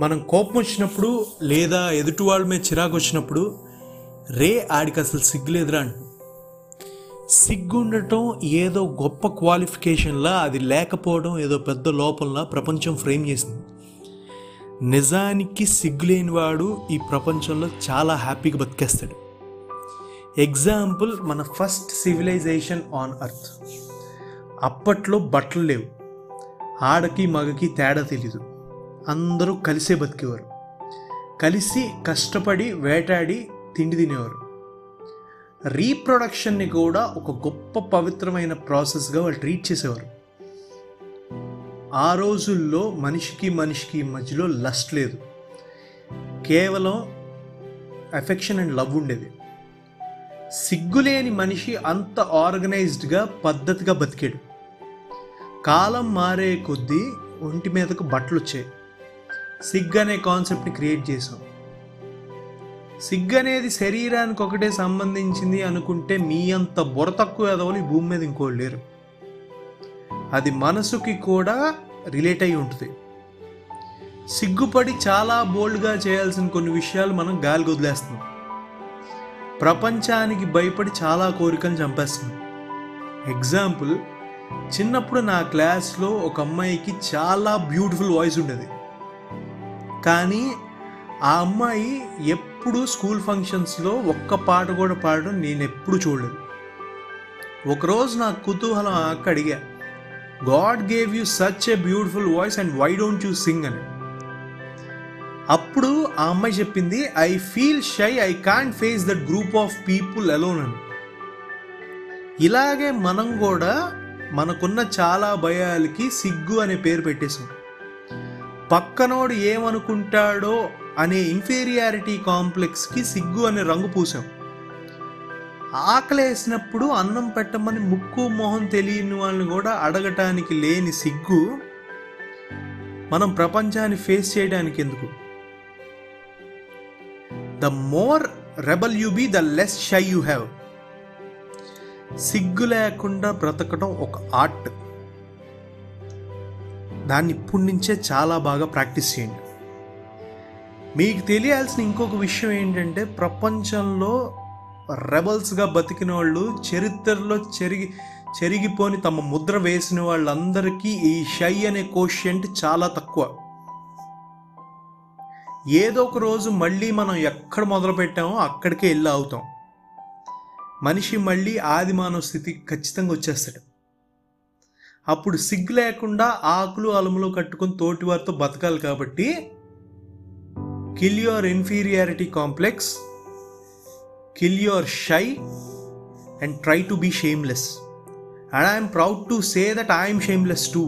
మనం కోపం వచ్చినప్పుడు లేదా ఎదుటి వాళ్ళ మీద చిరాకు వచ్చినప్పుడు రే ఆడికి అసలు సిగ్గులేదురా అంటు. సిగ్గు ఉండటం ఏదో గొప్ప క్వాలిఫికేషన్లా అది లేకపోవడం ఏదో పెద్ద లోపంలా ప్రపంచం ఫ్రేమ్ చేసింది. నిజానికి సిగ్గులేనివాడు ఈ ప్రపంచంలో చాలా హ్యాపీగా బతికేస్తాడు. ఎగ్జాంపుల్ మన ఫస్ట్ సివిలైజేషన్ ఆన్ అర్త్ అప్పట్లో బట్టలు లేవు. ఆడకి మగకి తేడా తెలీదు. అందరూ కలిసే బతికేవారు. కలిసి కష్టపడి వేటాడి తిండి తినేవారు. రీప్రొడక్షన్ని కూడా ఒక గొప్ప పవిత్రమైన ప్రాసెస్గా వాళ్ళు ట్రీట్ చేసేవారు. ఆ రోజుల్లో మనిషికి మనిషికి మధ్యలో లస్ట్ లేదు. కేవలం ఎఫెక్షన్ అండ్ లవ్ ఉండేది. సిగ్గులేని మనిషి అంత ఆర్గనైజ్డ్గా పద్ధతిగా బతికాడు. కాలం మారే కొద్దీ ఒంటి మీదకు బట్టలు వచ్చాయి సిగ్ అనే కాన్సెప్ట్ని క్రియేట్ చేసాం సిగ్ అనేది శరీరానికి ఒకటే సంబంధించింది అనుకుంటే మీ అంత బుర్ర తక్కువ ఎదవలు ఈ భూమి మీద ఇంకోళ్ళు లేరు. అది మనసుకి కూడా రిలేట్ అయి ఉంటుంది. సిగ్గుపడి చాలా బోల్డ్గా చేయాల్సిన కొన్ని విషయాలు మనం గాలికి వదిలేస్తున్నాం. ప్రపంచానికి భయపడి చాలా కోరికలు చంపేస్తున్నాం. ఎగ్జాంపుల్ చిన్నప్పుడు నా క్లాస్లో ఒక అమ్మాయికి చాలా బ్యూటిఫుల్ వాయిస్ ఉండేది. కానీ ఆ అమ్మాయి ఎప్పుడు స్కూల్ ఫంక్షన్స్లో ఒక్క పాట కూడా పాడడం నేను ఎప్పుడు చూడలేదు. ఒకరోజు నా కుతూహలం అక్క అడిగా God gave you such a beautiful voice and why don't you sing? అని. అప్పుడు ఆ అమ్మాయి చెప్పింది I feel shy I can't face that group of people alone అని. ఇలాగే మనం కూడా మనకున్న చాలా భయాలకి సిగ్గు అనే పేరు పెట్టేసాం పక్కనోడు ఏమనుకుంటాడో అనే ఇన్ఫీరియారిటీ కాంప్లెక్స్కి సిగ్గు అనే రంగు పూసాం. ఆకలేసినప్పుడు అన్నం పెట్టమని ముక్కు మొహం తెలియని వాళ్ళని కూడా అడగటానికి లేని సిగ్గు మనం ప్రపంచాన్ని ఫేస్ చేయడానికి ఎందుకు? The more rebel you be the less shy you have సిగ్గు లేకుండా బ్రతకడం ఒక ఆర్ట్. దాన్ని ఇప్పటి నుంచే చాలా బాగా ప్రాక్టీస్ చేయండి. మీకు తెలియాల్సిన ఇంకొక విషయం ఏంటంటే ప్రపంచంలో రెబల్స్గా బతికిన వాళ్ళు చరిత్రలో చెరిగి చెరిగిపోని తమ ముద్ర వేసిన వాళ్ళందరికీ ఈ షై అనే కోషియంట్ చాలా తక్కువ. ఏదో ఒక రోజు మళ్ళీ మనం ఎక్కడ మొదలుపెట్టామో అక్కడికే వెళ్ళి అవుతాం మనిషి మళ్ళీ ఆది మానవ స్థితికి ఖచ్చితంగా వచ్చేస్తాడు. అప్పుడు సిగ్గు లేకుండా ఆకులు అలములు కట్టుకొని తోటివారితో బతకాలి కాబట్టి kill your inferiority complex kill your shy and try to be shameless and I'm proud to say that I'm shameless too